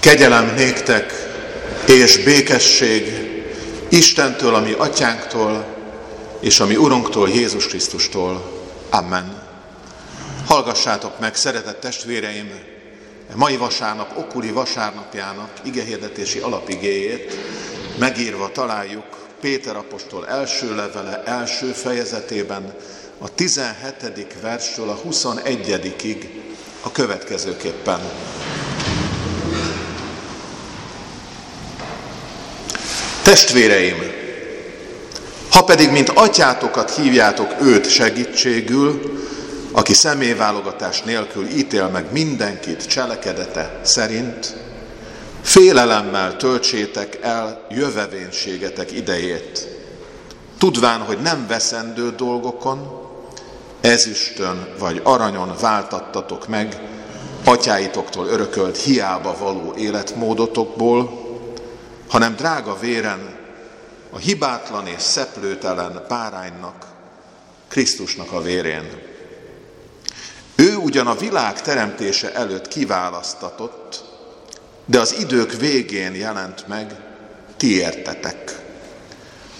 Kegyelem néktek és békesség Istentől, ami atyánktól, és ami Urunktól, Jézus Krisztustól. Amen. Hallgassátok meg, szeretett testvéreim, mai vasárnap, okuli vasárnapjának igehirdetési alapigéjét megírva találjuk Péter apostol első levele első fejezetében, a 17. versről a 21-ig a következőképpen. Testvéreim, ha pedig mint atyátokat hívjátok őt segítségül, aki személyválogatás nélkül ítél meg mindenkit cselekedete szerint, félelemmel töltsétek el jövevénységetek idejét, tudván, hogy nem veszendő dolgokon, ezüstön vagy aranyon váltattatok meg atyáitoktól örökölt hiába való életmódotokból, hanem drága véren a hibátlan és szeplőtelen páránynak, Krisztusnak a vérén. Ő ugyan a világ teremtése előtt kiválasztatott, de az idők végén jelent meg, ti értetek,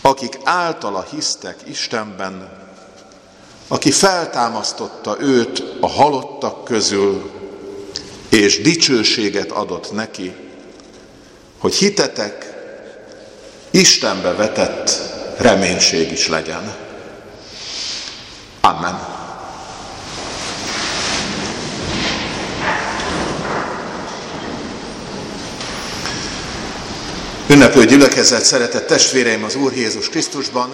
akik általa hisztek Istenben, aki feltámasztotta őt a halottak közül, és dicsőséget adott neki, hogy hitetek Istenbe vetett reménység is legyen. Amen. Ünneplő gyülekezet, szeretett testvéreim az Úr Jézus Krisztusban,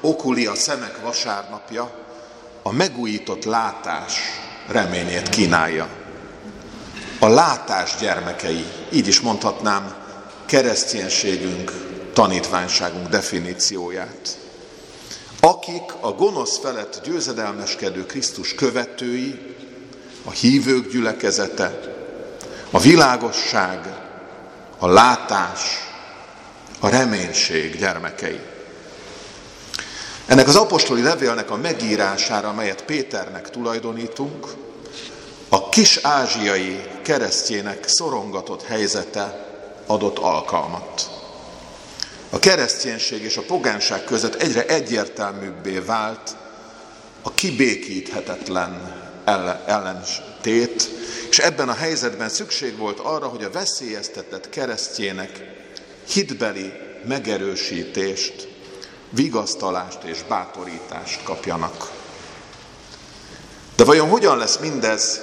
okuli a szemek vasárnapja, a megújított látás reményét kínálja. A látás gyermekei, így is mondhatnám, kereszténységünk, tanítványságunk definícióját. Akik a gonosz felett győzedelmeskedő Krisztus követői, a hívők gyülekezete, a világosság, a látás, a reménység gyermekei. Ennek az apostoli levélnek a megírására, amelyet Péternek tulajdonítunk, a kis-ázsiai keresztjének szorongatott helyzete adott alkalmat. A kereszténység és a pogánság között egyre egyértelműbbé vált a kibékíthetetlen ellentét, és ebben a helyzetben szükség volt arra, hogy a veszélyeztetett keresztjének hitbeli megerősítést, vigasztalást és bátorítást kapjanak. De vajon hogyan lesz mindez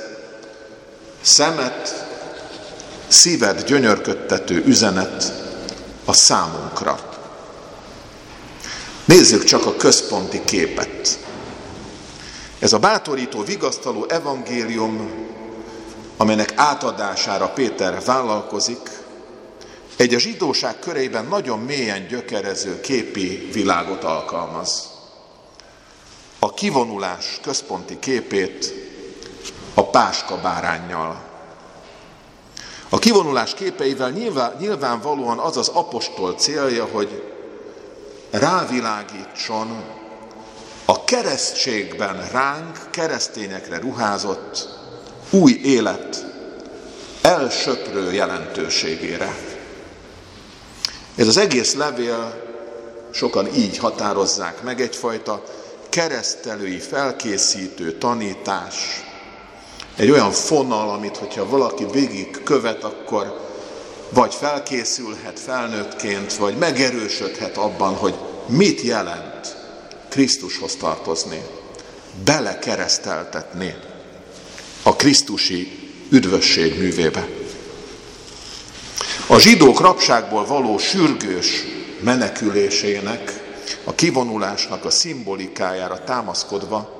szemet, szíved gyönyörködtető üzenet a számunkra? Nézzük csak a központi képet. Ez a bátorító, vigasztaló evangélium, amelynek átadására Péter vállalkozik, egy a zsidóság köreiben nagyon mélyen gyökerező képi világot alkalmaz. A kivonulás központi képét a páska bárányjal. A kivonulás képeivel nyilván, nyilvánvalóan az az apostol célja, hogy rávilágítson a keresztségben ránk, keresztényekre ruházott új élet elsöprő jelentőségére. Ez az egész levél sokan így határozzák meg, egyfajta keresztelői, felkészítő tanítás, egy olyan fonal, amit hogyha valaki végig követ, akkor vagy felkészülhet felnőttként, vagy megerősödhet abban, hogy mit jelent Krisztushoz tartozni, belekereszteltetni a Krisztusi üdvösség művébe. A zsidók rabságból való sürgős menekülésének, a kivonulásnak a szimbolikájára támaszkodva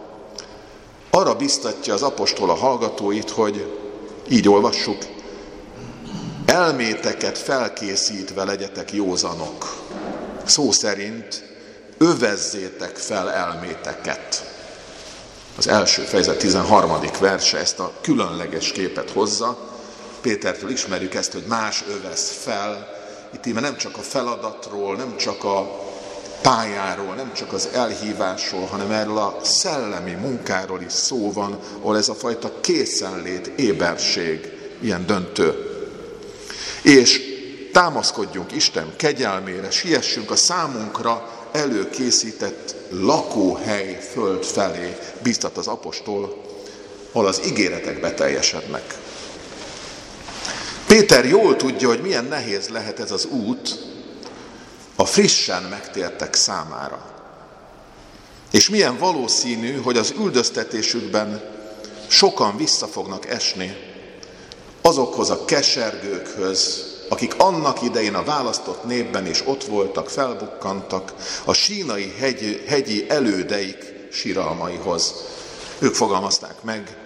arra biztatja az apostol a hallgatóit, hogy így olvassuk, elméteket felkészítve legyetek józanok. Szó szerint övezzétek fel elméteket. Az első fejezet 13. verse ezt a különleges képet hozza, Pétertől ismerjük ezt, hogy más övesz fel. Itt íme nem csak a feladatról, nem csak a pályáról, nem csak az elhívásról, hanem erről a szellemi munkáról is szó van, ahol ez a fajta készenlét, éberség ilyen döntő. És támaszkodjunk Isten kegyelmére, siessünk a számunkra előkészített lakóhely föld felé, bíztat az apostol, ahol az ígéretek beteljesednek. Péter jól tudja, hogy milyen nehéz lehet ez az út a frissen megtértek számára. És milyen valószínű, hogy az üldöztetésükben sokan vissza fognak esni azokhoz a kesergőkhöz, akik annak idején a választott népben is ott voltak, felbukkantak, a sínai hegy, hegyi elődeik síralmaihoz. Ők fogalmazták meg,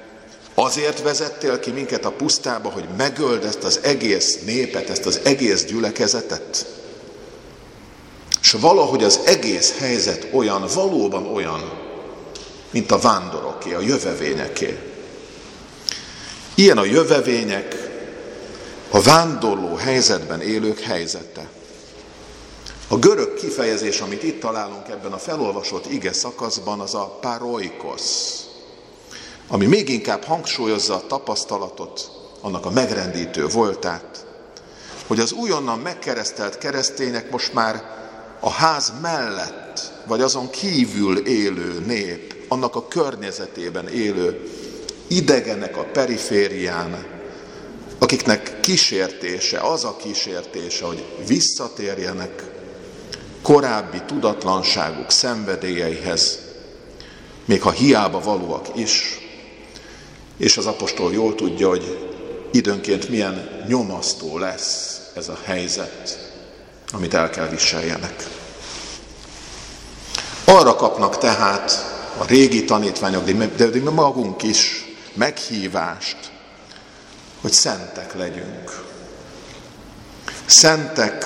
azért vezettél ki minket a pusztába, hogy megöld ezt az egész népet, ezt az egész gyülekezetet? És valahogy az egész helyzet olyan, valóban olyan, mint a vándoroké, a jövevényeké. Ilyen a jövevények, a vándorló helyzetben élők helyzete. A görög kifejezés, amit itt találunk ebben a felolvasott ige szakaszban, az a paroikosz, ami még inkább hangsúlyozza a tapasztalatot, annak a megrendítő voltát, hogy az újonnan megkeresztelt keresztények most már a ház mellett, vagy azon kívül élő nép, annak a környezetében élő idegenek a periférián, akiknek kísértése, az a kísértése, hogy visszatérjenek korábbi tudatlanságuk szenvedélyeihez, még ha hiába valóak is, és az apostol jól tudja, hogy időnként milyen nyomasztó lesz ez a helyzet, amit el kell viseljenek. Arra kapnak tehát a régi tanítványok, de mi magunk is meghívást, hogy szentek legyünk. Szentek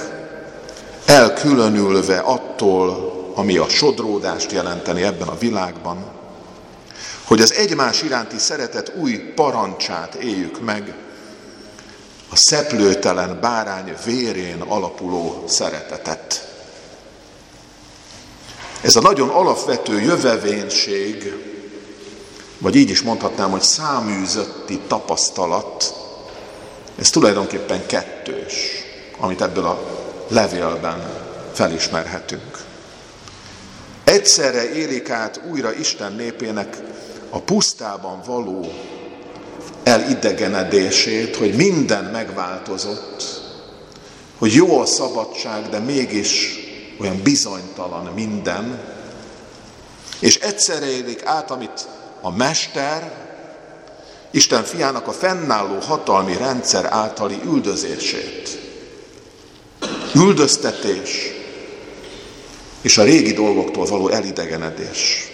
elkülönülve attól, ami a sodródást jelenteni ebben a világban, hogy az egymás iránti szeretet új parancsát éljük meg, a szeplőtelen bárány vérén alapuló szeretetet. Ez a nagyon alapvető jövevénység, vagy így is mondhatnám, hogy száműzötti tapasztalat, ez tulajdonképpen kettős, amit ebből a levélben felismerhetünk. Egyszerre érik át újra Isten népének a pusztában való elidegenedését, hogy minden megváltozott, hogy jó a szabadság, de mégis olyan bizonytalan minden, és egyszerre élik át, amit a Mester, Isten fiának a fennálló hatalmi rendszer általi üldözését. Üldöztetés és a régi dolgoktól való elidegenedés.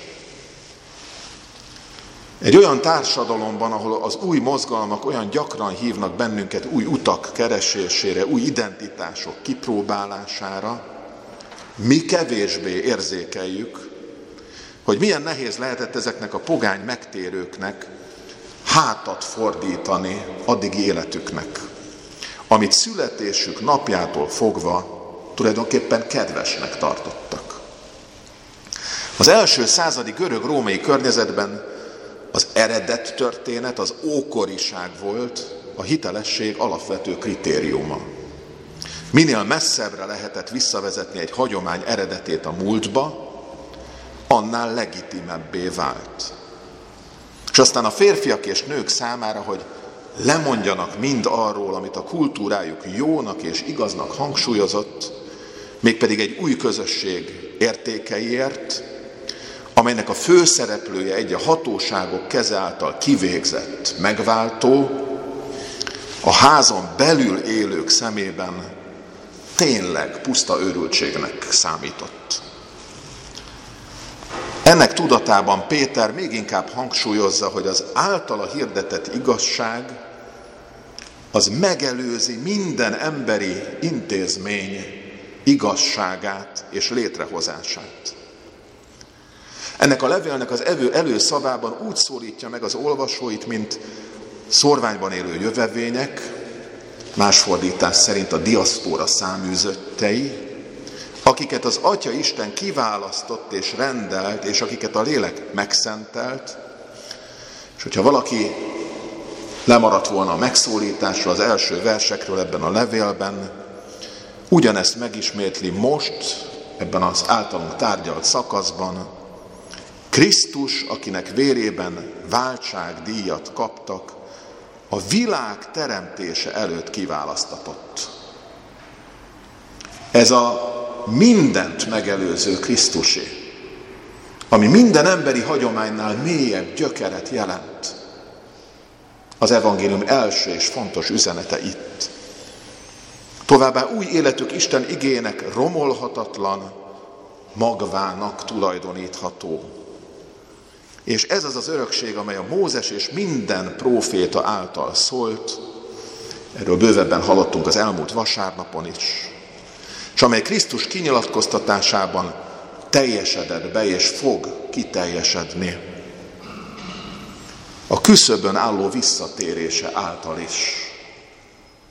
Egy olyan társadalomban, ahol az új mozgalmak olyan gyakran hívnak bennünket új utak keresésére, új identitások kipróbálására, mi kevésbé érzékeljük, hogy milyen nehéz lehetett ezeknek a pogány megtérőknek hátat fordítani addigi életüknek, amit születésük napjától fogva tulajdonképpen kedvesnek tartottak. Az első századi görög-római környezetben az eredet történet, az ókoriság volt a hitelesség alapvető kritériuma. Minél messzebbre lehetett visszavezetni egy hagyomány eredetét a múltba, annál legitimebbé vált. És aztán a férfiak és nők számára, hogy lemondjanak mind arról, amit a kultúrájuk jónak és igaznak hangsúlyozott, mégpedig egy új közösség értékeiért, amelynek a főszereplője egy a hatóságok keze által kivégzett, megváltó, a házon belül élők szemében tényleg puszta őrültségnek számított. Ennek tudatában Péter még inkább hangsúlyozza, hogy az általa hirdetett igazság az megelőzi minden emberi intézmény igazságát és létrehozását. Ennek a levélnek az evő előszavában úgy szólítja meg az olvasóit, mint szorványban élő jövevények, más fordítás szerint a diaszpóra száműzöttei, akiket az Atya Isten kiválasztott és rendelt, és akiket a lélek megszentelt, és hogyha valaki lemaradt volna a megszólításról, az első versekről ebben a levélben. Ugyanezt megismétli most, ebben az általunk tárgyalt szakaszban. Krisztus, akinek vérében váltságdíjat kaptak, a világ teremtése előtt kiválasztatott. Ez a mindent megelőző Krisztusé, ami minden emberi hagyománynál mélyebb gyökeret jelent. Az evangélium első és fontos üzenete itt. Továbbá új életük Isten igének romolhatatlan, magvának tulajdonítható. És ez az az örökség, amely a Mózes és minden próféta által szólt, erről bővebben hallottunk az elmúlt vasárnapon is, és amely Krisztus kinyilatkoztatásában teljesedett be és fog kiteljesedni. A küszöbön álló visszatérése által is,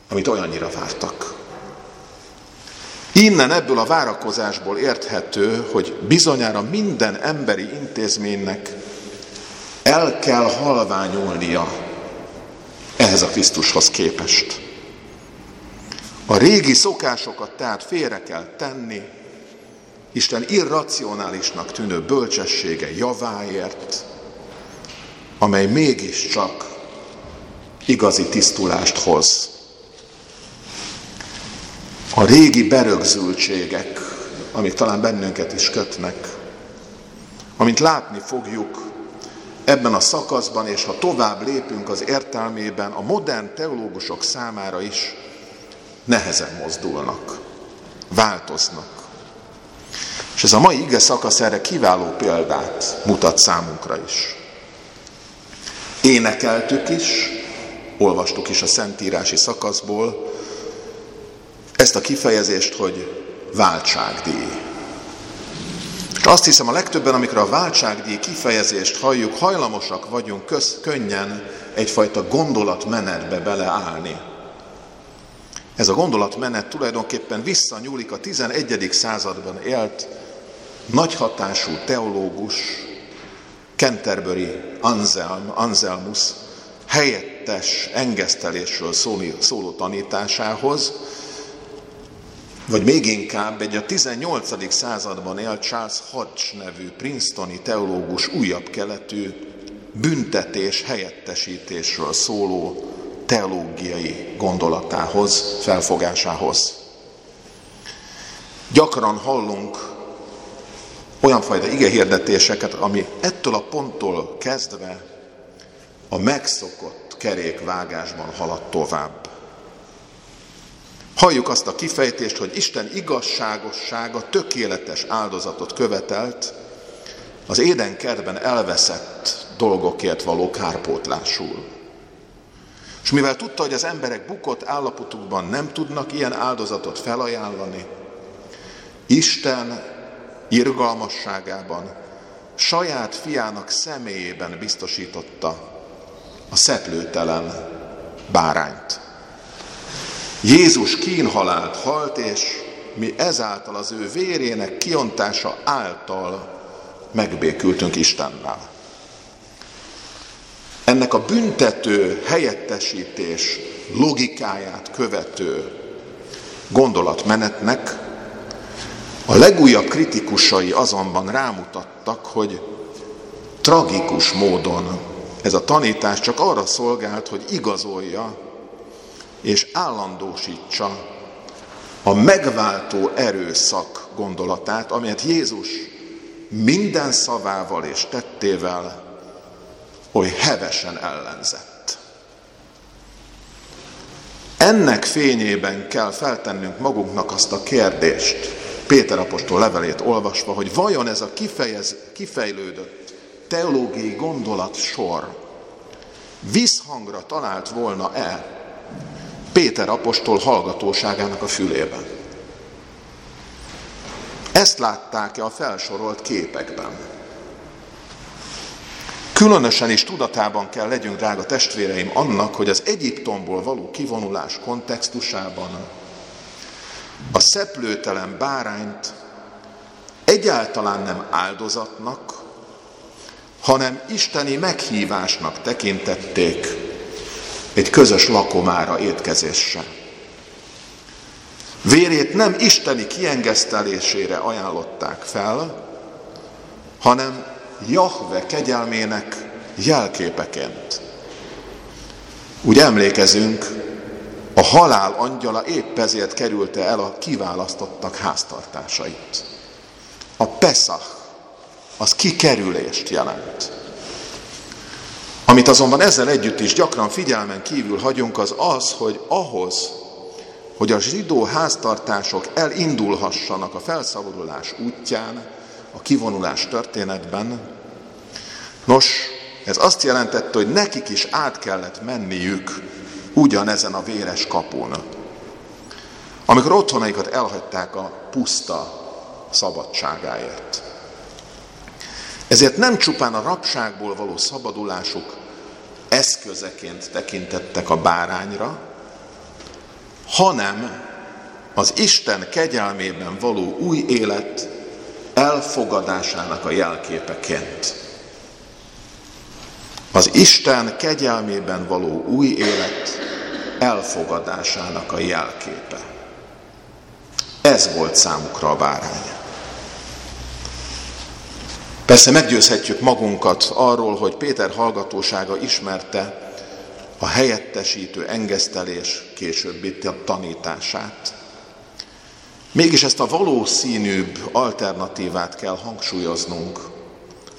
amit olyannyira vártak. Innen ebből a várakozásból érthető, hogy bizonyára minden emberi intézménynek el kell halványulnia ehhez a Krisztushoz képest. A régi szokásokat tehát félre kell tenni, Isten irracionálisnak tűnő bölcsessége javáért, amely mégiscsak igazi tisztulást hoz. A régi berögzültségek, amik talán bennünket is kötnek, amint látni fogjuk ebben a szakaszban, és ha tovább lépünk az értelmében, a modern teológusok számára is nehezen mozdulnak, változnak. És ez a mai ige szakasz erre kiváló példát mutat számunkra is. Énekeltük is, olvastuk is a szentírási szakaszból, ezt a kifejezést, hogy váltságdíj. És azt hiszem, a legtöbben, amikor a váltságdíj kifejezést halljuk, hajlamosak vagyunk köz, könnyen egyfajta gondolatmenetbe beleállni. Ez a gondolatmenet tulajdonképpen visszanyúlik a 11. században élt nagy hatású teológus, Canterbury Anselm, Anselmus helyettes engesztelésről szóló tanításához, vagy még inkább egy a 18. században élt Charles Hodge nevű Princetoni teológus újabb keletű büntetés helyettesítésről szóló teológiai gondolatához, felfogásához. Gyakran hallunk olyan fajta igehirdetéseket, ami ettől a ponttól kezdve a megszokott kerékvágásban halad tovább. Halljuk azt a kifejtést, hogy Isten igazságossága tökéletes áldozatot követelt az édenkertben elveszett dolgokért való kárpótlásul. És mivel tudta, hogy az emberek bukott állapotukban nem tudnak ilyen áldozatot felajánlani, Isten irgalmasságában saját fiának személyében biztosította a szeplőtelen bárányt. Jézus kínhalált halt, és mi ezáltal az ő vérének kiontása által megbékültünk Istennel. Ennek a büntető helyettesítés logikáját követő gondolatmenetnek a legújabb kritikusai azonban rámutattak, hogy tragikus módon ez a tanítás csak arra szolgált, hogy igazolja és állandósítsa a megváltó erőszak gondolatát, amelyet Jézus minden szavával és tettével oly hevesen ellenzett. Ennek fényében kell feltennünk magunknak azt a kérdést, Péter apostol levelét olvasva, hogy vajon ez a kifejez, kifejlődött teológiai gondolat sor visszhangra talált volna-e Péter apostol hallgatóságának a fülében. Ezt látták-e a felsorolt képekben? Különösen is tudatában kell legyünk, drága testvéreim, annak, hogy az Egyiptomból való kivonulás kontextusában a szeplőtelen bárányt egyáltalán nem áldozatnak, hanem isteni meghívásnak tekintették egy közös lakomára étkezésre. Vérét nem isteni kiengesztelésére ajánlották fel, hanem Jahve kegyelmének jelképeként. Úgy emlékezünk, a halál angyala épp ezért kerülte el a kiválasztottak háztartásait. A Pesach, az kikerülést jelent. Amit azonban ezzel együtt is gyakran figyelmen kívül hagyunk, az az, hogy ahhoz, hogy a zsidó háztartások elindulhassanak a felszabadulás útján, a kivonulás történetben, nos, ez azt jelentette, hogy nekik is át kellett menniük ugyanezen a véres kapun. Amikor otthonaikat elhagyták a puszta szabadságáért. Ezért nem csupán a rabságból való szabadulásuk eszközeként tekintettek a bárányra, hanem az Isten kegyelmében való új élet elfogadásának a jelképeként. Az Isten kegyelmében való új élet elfogadásának a jelképe. Ez volt számukra a bárány. Persze meggyőzhetjük magunkat arról, hogy Péter hallgatósága ismerte a helyettesítő engesztelés későbbi tanítását. Mégis ezt a valószínűbb alternatívát kell hangsúlyoznunk,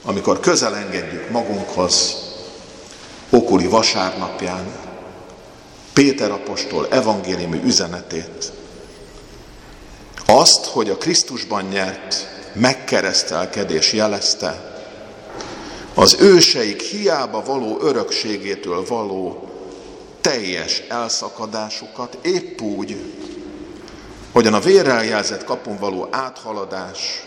amikor közel engedjük magunkhoz okuli vasárnapján Péter apostol evangéliumi üzenetét, azt, hogy a Krisztusban nyert megkeresztelkedés jelezte, az őseik hiába való örökségétől való teljes elszakadásukat épp úgy, hogyan a vérrel jelzett kapun való áthaladás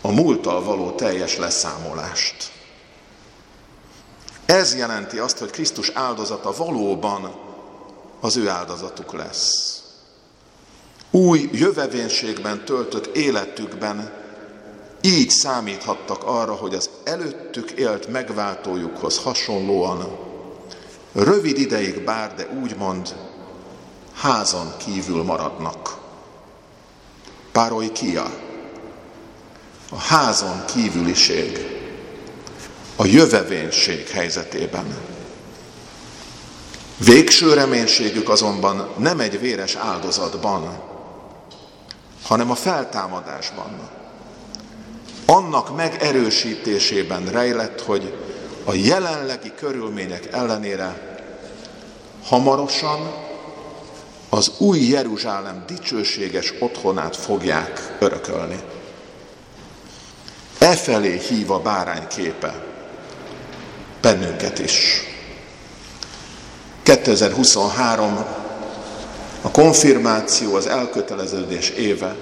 a múlttal való teljes leszámolást. Ez jelenti azt, hogy Krisztus áldozata valóban az ő áldozatuk lesz. Új jövevénységben töltött életükben így számíthattak arra, hogy az előttük élt megváltójukhoz hasonlóan rövid ideig bár, de úgymond házon kívül maradnak. Pároly kia. A házon kívüliség. A jövevénység helyzetében. Végső reménységük azonban nem egy véres áldozatban, hanem a feltámadásban. Annak megerősítésében rejlett, hogy a jelenlegi körülmények ellenére hamarosan az új Jeruzsálem dicsőséges otthonát fogják örökölni. Efelé hív a bárány képe bennünket is. 2023 a konfirmáció, az elköteleződés éve.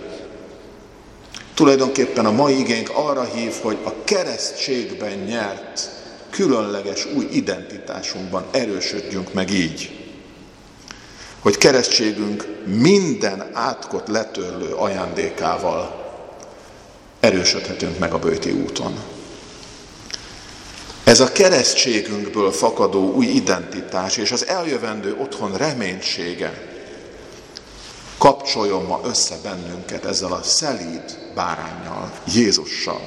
Tulajdonképpen a mai igénk arra hív, hogy a keresztségben nyert különleges új identitásunkban erősödjünk meg így. Hogy keresztségünk minden átkot letörlő ajándékával erősödhetünk meg a bőti úton. Ez a keresztségünkből fakadó új identitás és az eljövendő otthon reménysége kapcsoljon ma össze bennünket ezzel a szelíd bárányjal, Jézussal,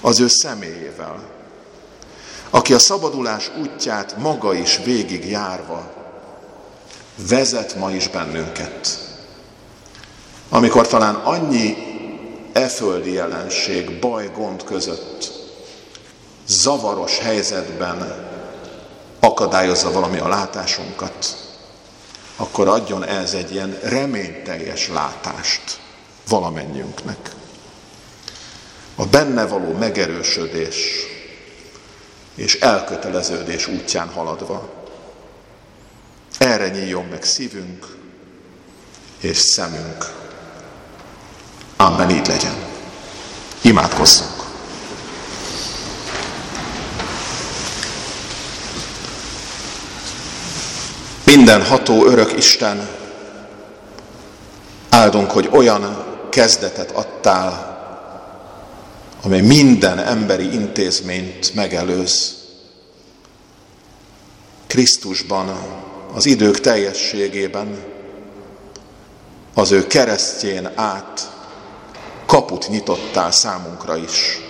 az ő személyével, aki a szabadulás útját maga is végig járva vezet ma is bennünket. Amikor talán annyi eföldi jelenség, baj, gond között zavaros helyzetben akadályozza valami a látásunkat, akkor adjon ez egy ilyen reményteljes látást valamennyiünknek. A benne való megerősödés és elköteleződés útján haladva. Erre nyíljon meg szívünk és szemünk. Amen, így legyen. Imádkozzunk. Minden ható örök Isten, áldunk, hogy olyan kezdetet adtál, amely minden emberi intézményt megelőz. Krisztusban, az idők teljességében, az ő keresztjén át kaput nyitottál számunkra is.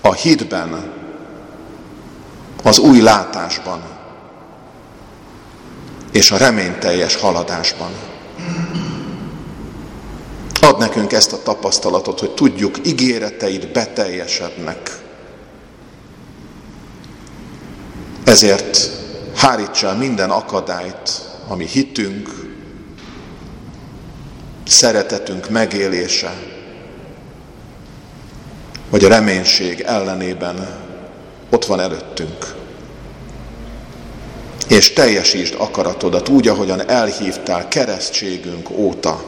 A hitben, az új látásban és a reményteljes haladásban. Ad nekünk ezt a tapasztalatot, hogy tudjuk, ígéreteid beteljesednek. Ezért hárítsál minden akadályt, ami hitünk, szeretetünk megélése, vagy a reménység ellenében ott van előttünk. És teljesítsd akaratodat úgy, ahogyan elhívtál keresztségünk óta.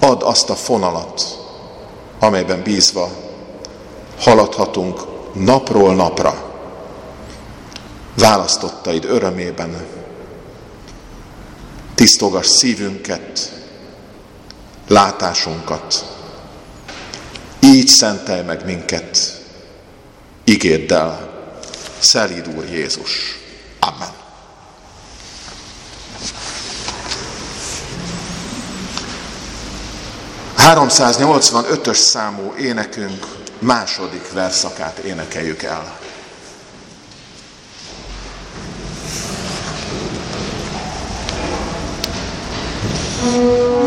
Add azt a fonalat, amelyben bízva haladhatunk napról napra választottaid örömében. Tisztogass szívünket, látásunkat. Így szentelj meg minket igéddel, Szelíd Úr Jézus. 385-ös számú énekünk második verszakát énekeljük el. Hirdetem a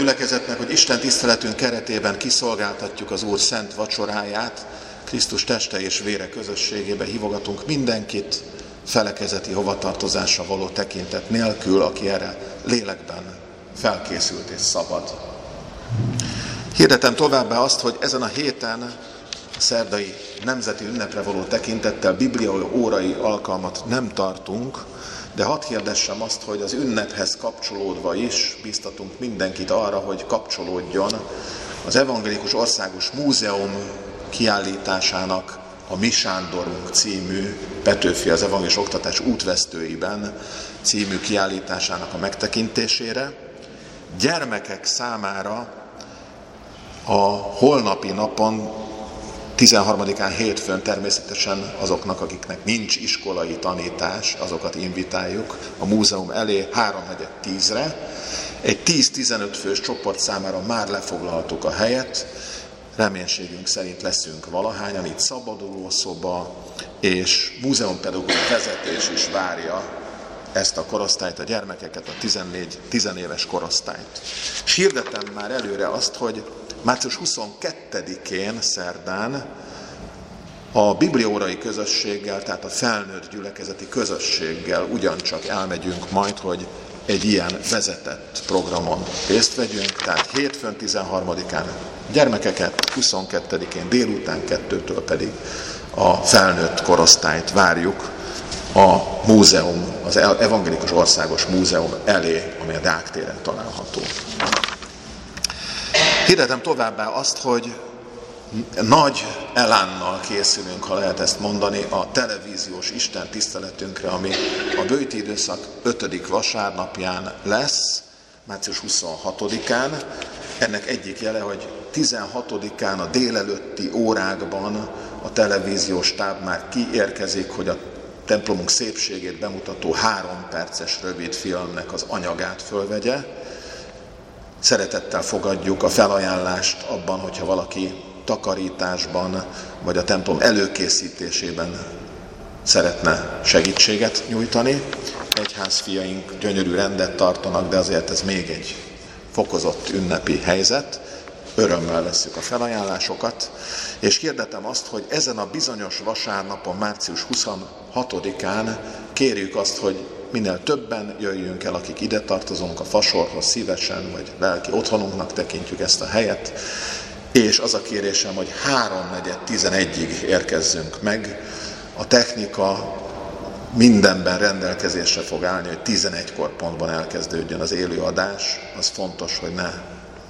gyülekezetnek, hogy Isten tiszteletünk keretében kiszolgáltatjuk az Úr szent vacsoráját, Krisztus teste és vére közösségébe hívogatunk mindenkit, felekezeti hovatartozásra való tekintet nélkül, aki erre lélekben felkészült és szabad. Hirdetem továbbá azt, hogy ezen a héten a szerdai nemzeti ünnepre való tekintettel bibliai órai alkalmat nem tartunk, de hadd hirdessem azt, hogy az ünnephez kapcsolódva is biztatunk mindenkit arra, hogy kapcsolódjon az Evangélikus Országos Múzeum kiállításának a Mi Sándorunk című Petőfi az Evangélikus Oktatás útvesztőiben című kiállításának a megtekintésére. Gyermekek számára a holnapi napon 13-án hétfőn természetesen azoknak, akiknek nincs iskolai tanítás, azokat invitáljuk a múzeum elé 3-4-10-re. Egy 10-15 fős csoport számára már lefoglaltuk a helyet, reménységünk szerint leszünk valahányan, itt szabaduló szoba, és múzeumpedagógus vezetés is várja ezt a korosztályt, a gyermekeket, a 14-10 éves korosztályt. És hirdetem már előre azt, hogy március 22-én szerdán a bibliórai közösséggel, tehát a felnőtt gyülekezeti közösséggel ugyancsak elmegyünk majd, hogy egy ilyen vezetett programon részt vegyünk, tehát hétfőn 13-án gyermekeket, 22-én délután, kettőtől pedig a felnőtt korosztályt várjuk a múzeum, az Evangélikus Országos Múzeum elé, ami a Deák téren található. Hirdetem továbbá azt, hogy nagy elánnal készülünk, ha lehet ezt mondani, a televíziós Isten tiszteletünkre, ami a bőti időszak 5. vasárnapján lesz, március 26-án. Ennek egyik jele, hogy 16-án a délelőtti órákban a televíziós táb már kiérkezik, hogy a templomunk szépségét bemutató három perces rövid filmnek az anyagát fölvegye. Szeretettel fogadjuk a felajánlást abban, hogyha valaki takarításban, vagy a templom előkészítésében szeretne segítséget nyújtani. Egyházfiaink gyönyörű rendet tartanak, de azért ez még egy fokozott ünnepi helyzet. Örömmel veszük a felajánlásokat, és kérdetem azt, hogy ezen a bizonyos vasárnapon, március 26-án kérjük azt, hogy minél többen jöjjünk el, akik ide tartozunk a fasorhoz szívesen, vagy lelki otthonunknak tekintjük ezt a helyet, és az a kérésem, hogy 3-4-11-ig érkezzünk meg. A technika mindenben rendelkezésre fog állni, hogy 11-kor pontban elkezdődjön az élőadás. Az fontos, hogy ne,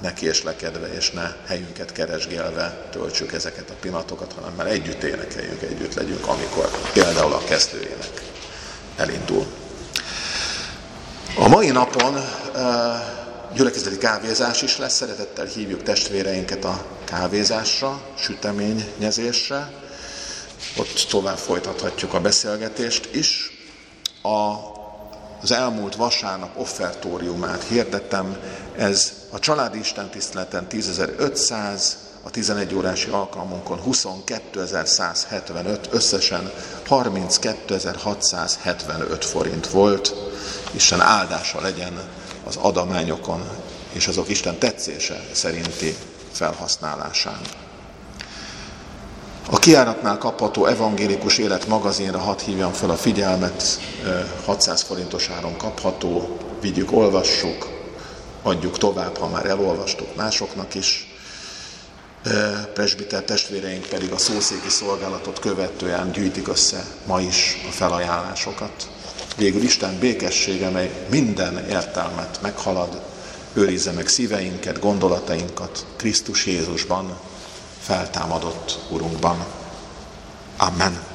ne késlekedve és ne helyünket keresgélve töltsük ezeket a pillanatokat, hanem már együtt énekeljünk, együtt legyünk, amikor például a kezdőjének elindul. Mai napon gyülekezeti kávézás is lesz, szeretettel hívjuk testvéreinket a kávézásra, süteményezésre. Ott tovább folytathatjuk a beszélgetést is. A, az elmúlt vasárnap offertóriumát hirdettem, ez a családi istentiszteleten 10.500, a 11 órási alkalmunkon 22.175, összesen 32.675 forint volt. Isten áldása legyen az adományokon és azok Isten tetszése szerinti felhasználásán. A kiáratnál kapható evangélikus élet magazinra hadd hívjam fel a figyelmet, 600 forintos áron kapható, vigyük, olvassuk, adjuk tovább, ha már elolvastuk másoknak is. Presbiter testvéreink pedig a szószéki szolgálatot követően gyűjtik össze ma is a felajánlásokat. Végül Isten békessége, mely minden értelmet meghalad, őrizze meg szíveinket, gondolatainkat Krisztus Jézusban, feltámadott Urunkban. Amen.